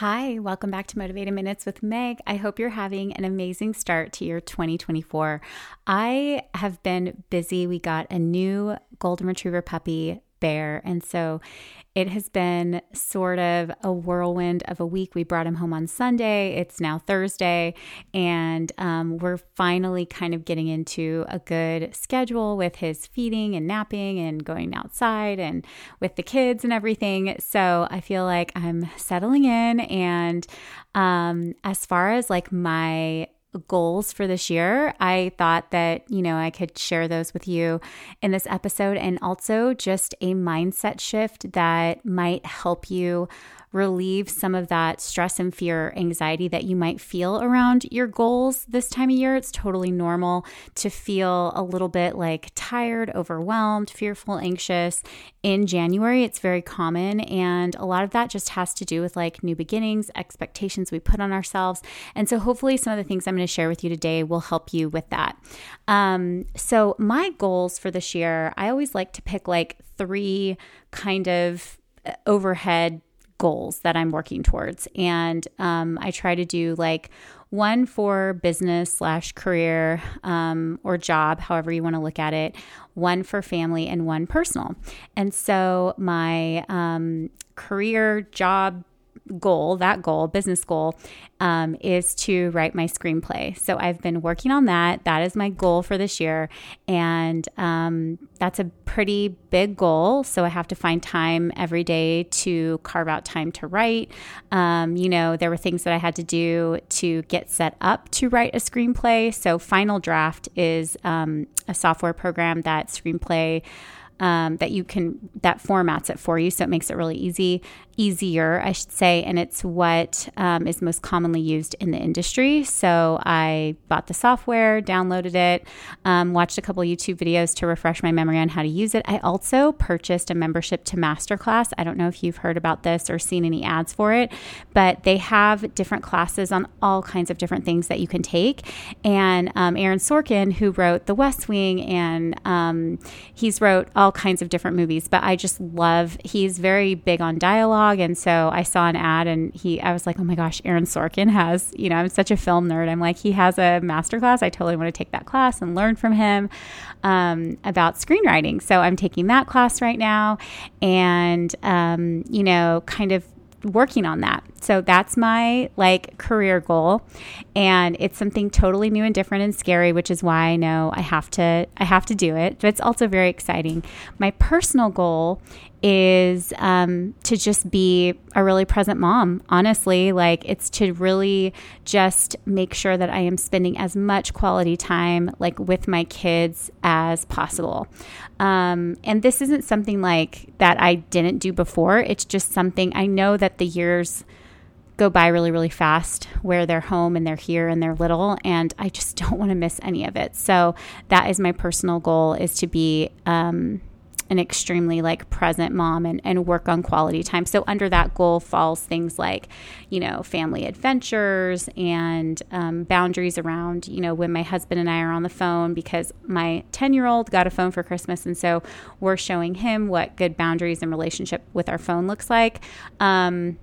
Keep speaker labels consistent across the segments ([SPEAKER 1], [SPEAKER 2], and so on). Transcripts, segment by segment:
[SPEAKER 1] Hi, welcome back to Motivated Minutes with Meg. I hope you're having an amazing start to your 2024. I have been busy. We got a new golden retriever puppy bear. And so it has been sort of a whirlwind of a week. We brought him home on Sunday. It's now Thursday. And um, we're finally kind of getting into a good schedule with his feeding and napping and going outside and with the kids and everything. So I feel like I'm settling in. And um, as far as like my goals for this year, I thought that, you know, I could share those with you in this episode and also just a mindset shift that might help you relieve some of that stress and fear, anxiety that you might feel around your goals this time of year. It's totally normal to feel a little bit like tired, overwhelmed, fearful, anxious in January. It's very common. And a lot of that just has to do with like new beginnings, expectations we put on ourselves. And so hopefully, some of the things I'm going to share with you today will help you with that. Um, so, my goals for this year, I always like to pick like three kind of uh, overhead goals that I'm working towards. And um, I try to do like one for business slash career um, or job, however you want to look at it, one for family, and one personal. And so my um, career job goal, that goal, business goal, um, is to write my screenplay. So I've been working on that. That is my goal for this year. And um, that's a pretty big goal. So I have to find time every day to carve out time to write. Um, you know, there were things that I had to do to get set up to write a screenplay. So Final Draft is um, a software program that screenplay um, that you can that formats it for you, so it makes it really easy, easier, I should say, and it's what um, is most commonly used in the industry. So I bought the software, downloaded it, um, watched a couple YouTube videos to refresh my memory on how to use it. I also purchased a membership to Masterclass. I don't know if you've heard about this or seen any ads for it, but they have different classes on all kinds of different things that you can take. And um, Aaron Sorkin, who wrote The West Wing, and um, he's wrote all kinds of different movies, but I just love, he's very big on dialogue. And so I saw an ad and he, I was like, oh my gosh, Aaron Sorkin has, you know, I'm such a film nerd. I'm like, he has a master class. I totally want to take that class and learn from him um, about screenwriting. So I'm taking that class right now and, um, you know, kind of working on that. So that's my like career goal and it's something totally new and different and scary, which is why I know I have to I have to do it. But it's also very exciting. My personal goal is um, to just be a really present mom. Honestly, like it's to really just make sure that I am spending as much quality time like with my kids as possible. Um, and this isn't something like that I didn't do before. It's just something I know that the years go by really, really fast where they're home and they're here and they're little. And I just don't want to miss any of it. So that is my personal goal is to be, um, an extremely like present mom and, and work on quality time. So under that goal falls things like, you know, family adventures and um, boundaries around, you know, when my husband and I are on the phone because my 10 year old got a phone for Christmas. And so we're showing him what good boundaries and relationship with our phone looks like. Um,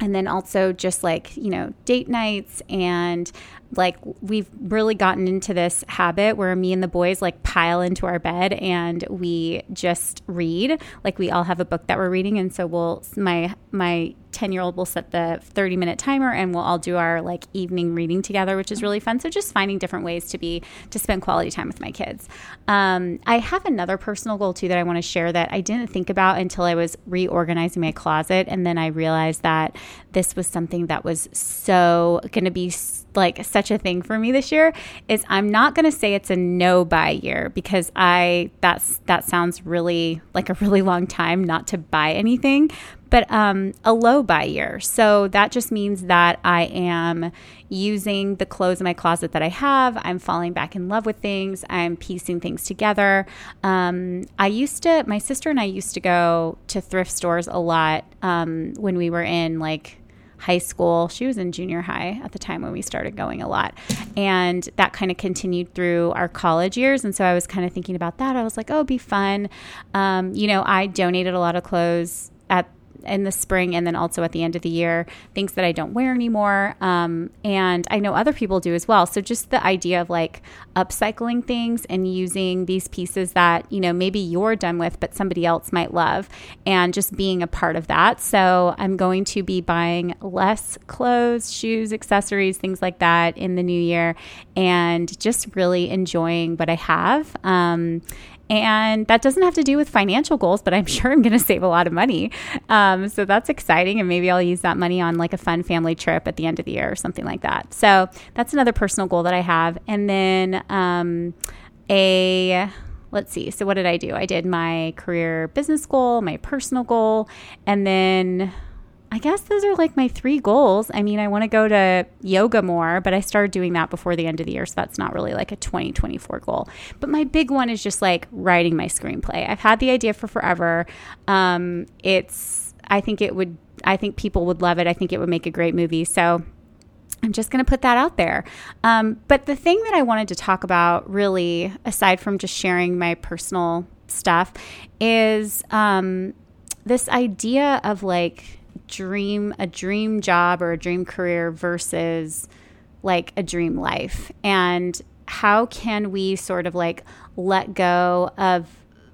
[SPEAKER 1] and then also just like you know date nights and like we've really gotten into this habit where me and the boys like pile into our bed and we just read. Like we all have a book that we're reading and so we'll my my 10 year old will set the 30 minute timer and we'll all do our like evening reading together which is really fun. So just finding different ways to be to spend quality time with my kids. Um, i have another personal goal too that i want to share that i didn't think about until i was reorganizing my closet and then i realized that this was something that was so going to be like such a thing for me this year is I'm not going to say it's a no buy year because I that's that sounds really like a really long time not to buy anything, but um, a low buy year. So that just means that I am using the clothes in my closet that I have. I'm falling back in love with things. I'm piecing things together. Um, I used to, my sister and I used to go to thrift stores a lot um, when we were in like high school. She was in junior high at the time when we started going a lot. And that kind of continued through our college years. And so I was kind of thinking about that. I was like, oh, be fun. Um, you know, I donated a lot of clothes at in the spring and then also at the end of the year, things that I don't wear anymore. Um, and I know other people do as well. So just the idea of like upcycling things and using these pieces that, you know, maybe you're done with, but somebody else might love, and just being a part of that. So I'm going to be buying less clothes, shoes, accessories, things like that in the new year, and just really enjoying what I have. Um, and that doesn't have to do with financial goals, but I'm sure I'm going to save a lot of money. Um, so that's exciting. And maybe I'll use that money on like a fun family trip at the end of the year or something like that. So that's another personal goal that I have. And then um, a let's see. So, what did I do? I did my career business goal, my personal goal, and then I guess those are like my three goals. I mean, I want to go to yoga more, but I started doing that before the end of the year. So that's not really like a 2024 goal. But my big one is just like writing my screenplay. I've had the idea for forever. Um, it's, I think it would, I think people would love it. I think it would make a great movie. So I'm just going to put that out there. Um, but the thing that I wanted to talk about, really, aside from just sharing my personal stuff, is um, this idea of like, dream a dream job or a dream career versus like a dream life and how can we sort of like let go of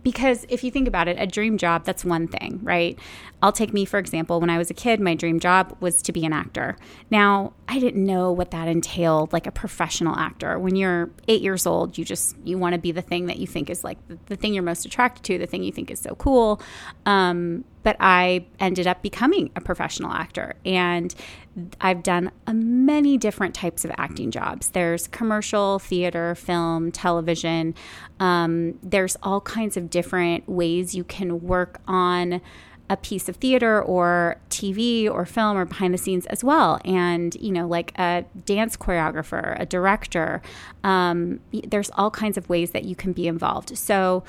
[SPEAKER 1] because if you think about it, a dream job, that's one thing, right? I'll take me for example. When I was a kid, my dream job was to be an actor. Now, I didn't know what that entailed, like a professional actor. When you're eight years old, you just you want to be the thing that you think is like the, the, thing you're most attracted to, the thing you think is so cool. Um, but I ended up becoming a professional actor, and I've done many different types of acting jobs. There's commercial, theater, film, television. Um, there's all kinds of different ways you can work on a piece of theater or TV or film or behind the scenes as well. And, you know, like a dance choreographer, a director, um, there's all kinds of ways that you can be involved. So,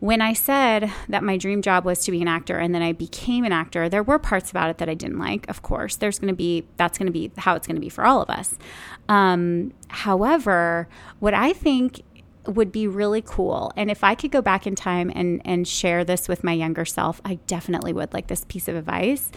[SPEAKER 1] when I said that my dream job was to be an actor and then I became an actor, there were parts about it that I didn't like, of course. There's going to be, that's going to be how it's going to be for all of us. Um, however, what I think would be really cool, and if I could go back in time and, and share this with my younger self, I definitely would like this piece of advice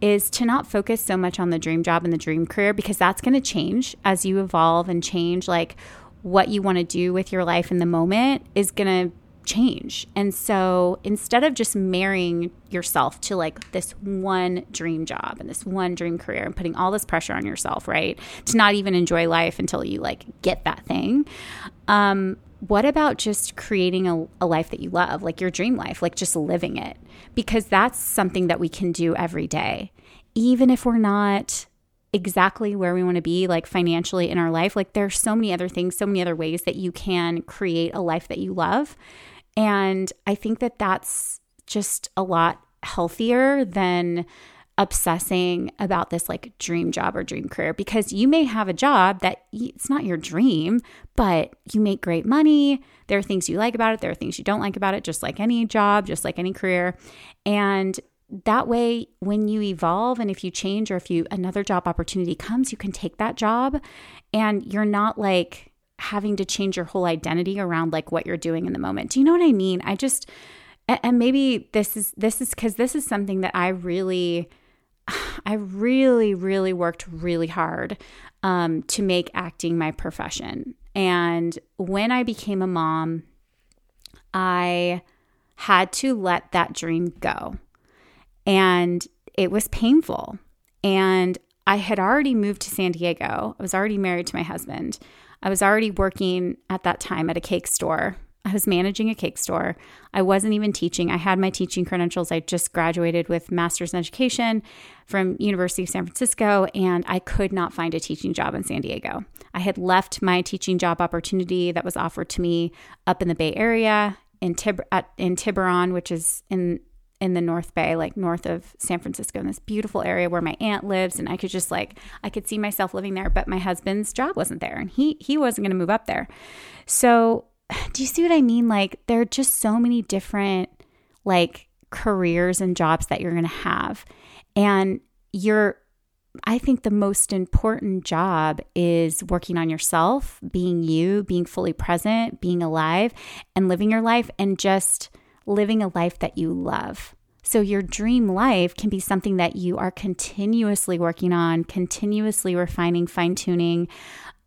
[SPEAKER 1] is to not focus so much on the dream job and the dream career because that's going to change as you evolve and change. Like, what you want to do with your life in the moment is going to change. And so instead of just marrying yourself to like this one dream job and this one dream career and putting all this pressure on yourself, right? To not even enjoy life until you like get that thing. Um, what about just creating a, a life that you love, like your dream life, like just living it? Because that's something that we can do every day. Even if we're not exactly where we want to be like financially in our life like there's so many other things so many other ways that you can create a life that you love and I think that that's just a lot healthier than obsessing about this like dream job or dream career because you may have a job that it's not your dream, but you make great money. There are things you like about it, there are things you don't like about it, just like any job, just like any career. And that way when you evolve and if you change or if you another job opportunity comes, you can take that job and you're not like having to change your whole identity around like what you're doing in the moment. Do you know what I mean? I just and maybe this is this is cuz this is something that I really I really really worked really hard um, to make acting my profession. And when I became a mom, I had to let that dream go. And it was painful. And I had already moved to San Diego. I was already married to my husband. I was already working at that time at a cake store. I was managing a cake store. I wasn't even teaching. I had my teaching credentials. I just graduated with master's in education from University of San Francisco and I could not find a teaching job in San Diego. I had left my teaching job opportunity that was offered to me up in the Bay Area in Tib- at, in Tiburon, which is in in the North Bay, like north of San Francisco, in this beautiful area where my aunt lives, and I could just like I could see myself living there. But my husband's job wasn't there, and he he wasn't going to move up there. So, do you see what I mean? Like there are just so many different like careers and jobs that you're going to have, and you're I think the most important job is working on yourself, being you, being fully present, being alive, and living your life, and just living a life that you love. So, your dream life can be something that you are continuously working on, continuously refining, fine tuning,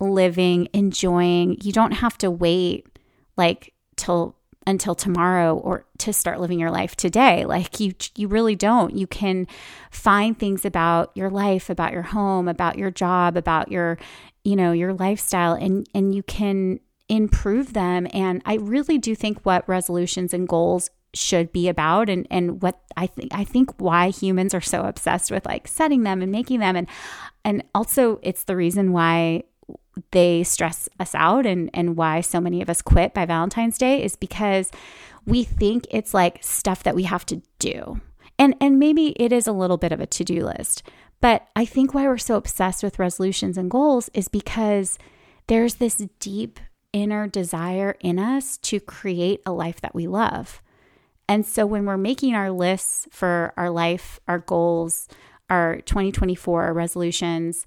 [SPEAKER 1] living, enjoying. You don't have to wait like till until tomorrow or to start living your life today. Like you you really don't. You can find things about your life about your home about your job about your you know your lifestyle and and you can improve them. And i really do think what resolutions and goals should be about and and what I think I think why humans are so obsessed with like setting them and making them. And and also it's the reason why they stress us out and and why so many of us quit by Valentine's Day is because we think it's like stuff that we have to do. And and maybe it is a little bit of a to-do list. But I think why we're so obsessed with resolutions and goals is because there's this deep inner desire in us to create a life that we love. And so when we're making our lists for our life, our goals, our 2024 resolutions,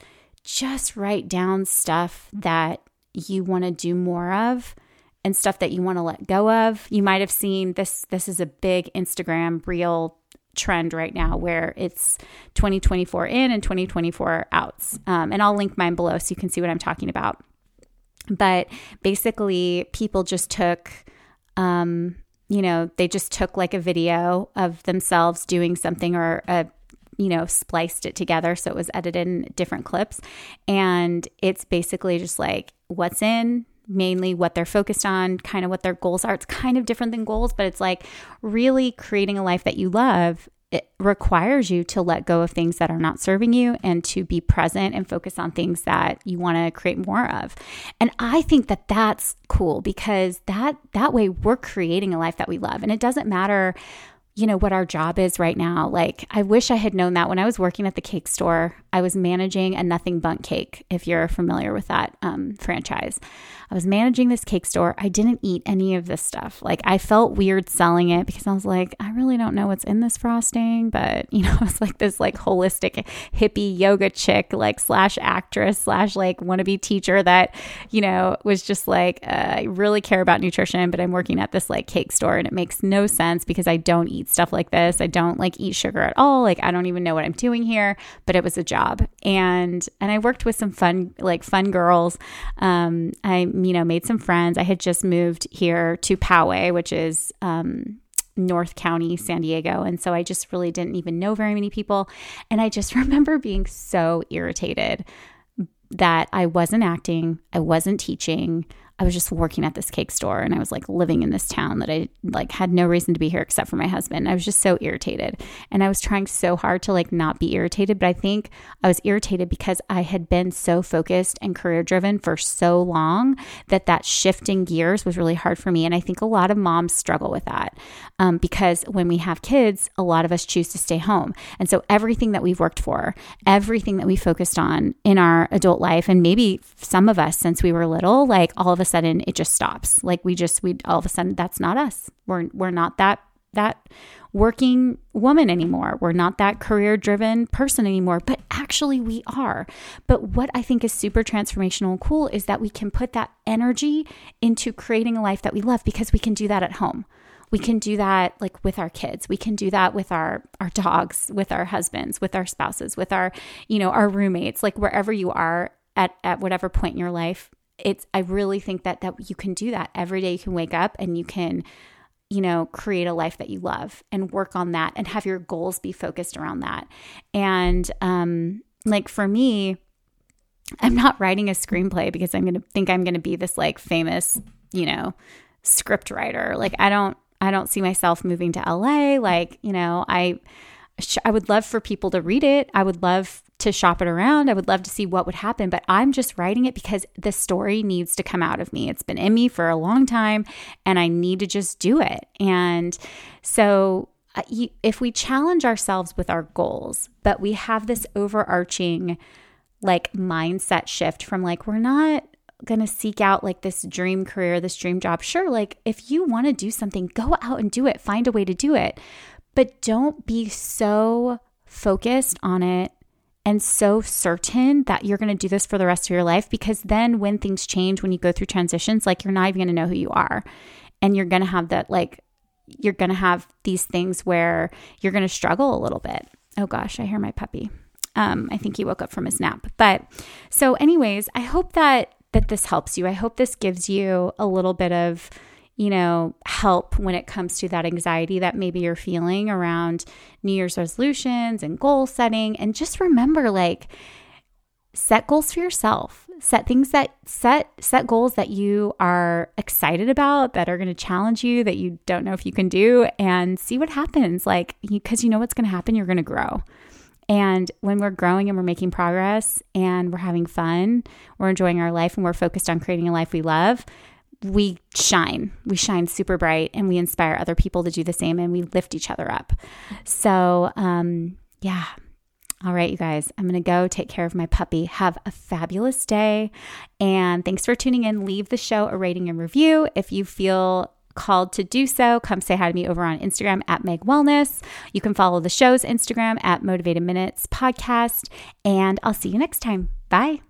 [SPEAKER 1] just write down stuff that you want to do more of and stuff that you want to let go of. You might have seen this this is a big Instagram reel trend right now where it's 2024 in and 2024 outs. Um, and I'll link mine below so you can see what I'm talking about. But basically, people just took, um, you know, they just took like a video of themselves doing something or a you know, spliced it together. So it was edited in different clips. And it's basically just like what's in, mainly what they're focused on, kind of what their goals are. It's kind of different than goals, but it's like really creating a life that you love. It requires you to let go of things that are not serving you and to be present and focus on things that you want to create more of. And I think that that's cool because that that way we're creating a life that we love. And it doesn't matter you know, what our job is right now. Like, I wish I had known that when I was working at the cake store. I was managing a Nothing Bundt Cake, if you're familiar with that um, franchise. I was managing this cake store. I didn't eat any of this stuff. Like, I felt weird selling it because I was like, I really don't know what's in this frosting. But, you know, it's like this like holistic hippie yoga chick, like slash actress slash like wannabe teacher that, you know, was just like, uh, I really care about nutrition, but I'm working at this like cake store and it makes no sense because I don't eat stuff like this. I don't like eat sugar at all. Like, I don't even know what I'm doing here, but it was a job. And, and I worked with some fun, like fun girls. Um, I you know, made some friends. I had just moved here to Poway, which is um, North County, San Diego. And so I just really didn't even know very many people. And I just remember being so irritated that I wasn't acting, I wasn't teaching, I was just working at this cake store and I was like living in this town that I like had no reason to be here except for my husband. I was just so irritated. And I was trying so hard to like not be irritated, but I think I was irritated because I had been so focused and career driven for so long that that shifting gears was really hard for me. And I think a lot of moms struggle with that um, because when we have kids, a lot of us choose to stay home. And so everything that we've worked for, everything that we focused on in our adult life, and maybe some of us since we were little, like all of a sudden it just stops. Like we just we all of a sudden that's not us. We're we're not that that working woman anymore. We're not that career driven person anymore, but actually we are. But what I think is super transformational and cool is that we can put that energy into creating a life that we love because we can do that at home. We can do that like with our kids. We can do that with our our dogs, with our husbands, with our spouses, with our, you know, our roommates, like wherever you are at at whatever point in your life, it's I really think that that you can do that every day. You can wake up and you can you know, create a life that you love and work on that and have your goals be focused around that. And um like for me, I'm not writing a screenplay because I'm going to think I'm going to be this like famous, you know, script writer. Like I don't I don't see myself moving to LA like, you know, I I would love for people to read it. I would love to shop it around. I would love to see what would happen, but I'm just writing it because the story needs to come out of me. It's been in me for a long time and I need to just do it. And so uh, if we challenge ourselves with our goals, but we have this overarching like mindset shift from like, we're not going to seek out like this dream career, this dream job. Sure, like if you want to do something, go out and do it, find a way to do it. But don't be so focused on it and so certain that you're going to do this for the rest of your life because then when things change, when you go through transitions, like you're not even going to know who you are. And you're going to have that like you're going to have these things where you're going to struggle a little bit. Oh gosh, I hear my puppy. Um, I think he woke up from his nap. But so, anyways, I hope that that this helps you. I hope this gives you a little bit of you know, help when it comes to that anxiety that maybe you're feeling around New Year's resolutions and goal setting. And just remember, like, set goals for yourself. Set things that set set goals that you are excited about, that are going to challenge you, that you don't know if you can do, and see what happens. Like, because you know what's going to happen, you're going to grow. And when we're growing and we're making progress and we're having fun, we're enjoying our life and we're focused on creating a life we love, we shine. We shine super bright and we inspire other people to do the same and we lift each other up. So, um, yeah. All right, you guys, I'm going to go take care of my puppy. Have a fabulous day. And thanks for tuning in. Leave the show a rating and review. If you feel called to do so, come say hi to me over on Instagram at Meg Wellness. You can follow the show's Instagram at Motivated Minutes Podcast. And I'll see you next time. Bye.